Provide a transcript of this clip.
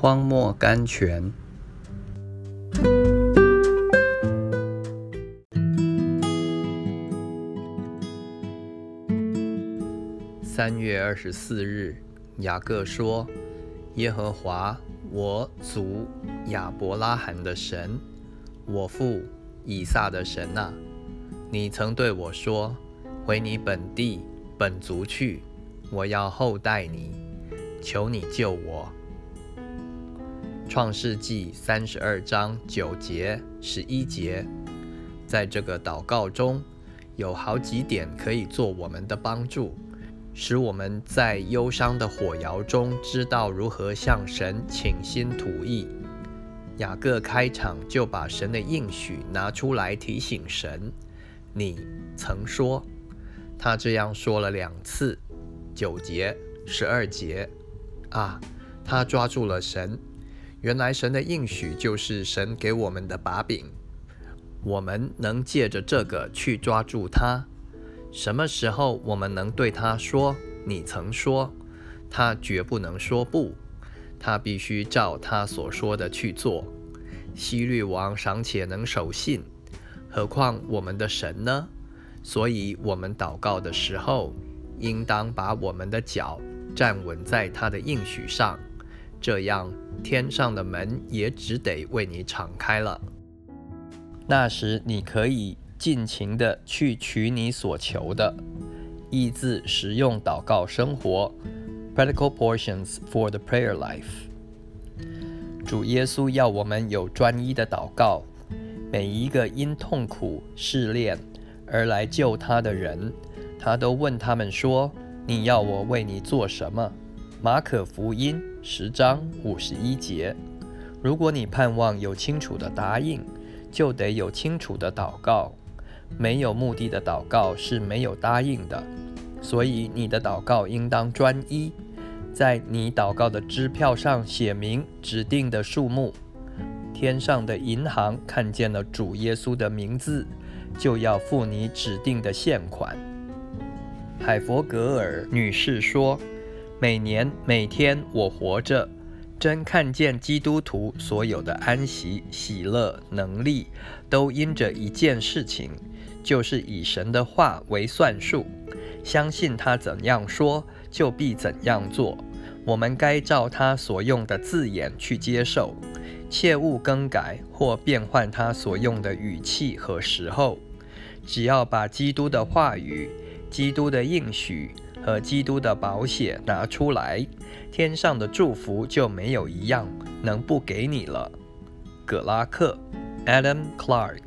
荒漠甘泉。三月二十四日，雅各说：“耶和华，我祖亚伯拉罕的神，我父以撒的神啊，你曾对我说：回你本地本族去，我要厚待你，求你救我。”创世纪三十二章九节、十一节，在这个祷告中有好几点可以做我们的帮助。使我们在忧伤的火窑中知道如何向神倾心吐意。雅各开场就把神的应许拿出来提醒神：“你曾说。”他这样说了两次，九节、十二节。啊，他抓住了神。原来神的应许就是神给我们的把柄，我们能借着这个去抓住它。什么时候我们能对他说：“你曾说，他绝不能说不，他必须照他所说的去做。”希律王尚且能守信，何况我们的神呢？所以，我们祷告的时候，应当把我们的脚站稳在他的应许上，这样天上的门也只得为你敞开了。那时，你可以。尽情的去取你所求的，意字实用祷告生活，practical portions for the prayer life。主耶稣要我们有专一的祷告，每一个因痛苦试炼而来救他的人，他都问他们说：“你要我为你做什么？”马可福音十章五十一节。如果你盼望有清楚的答应，就得有清楚的祷告。没有目的的祷告是没有答应的，所以你的祷告应当专一，在你祷告的支票上写明指定的数目。天上的银行看见了主耶稣的名字，就要付你指定的现款。海佛格尔女士说：“每年每天我活着，真看见基督徒所有的安息、喜乐、能力，都因着一件事情。”就是以神的话为算数，相信他怎样说，就必怎样做。我们该照他所用的字眼去接受，切勿更改或变换他所用的语气和时候。只要把基督的话语、基督的应许和基督的保险拿出来，天上的祝福就没有一样能不给你了。葛拉克，Adam Clark。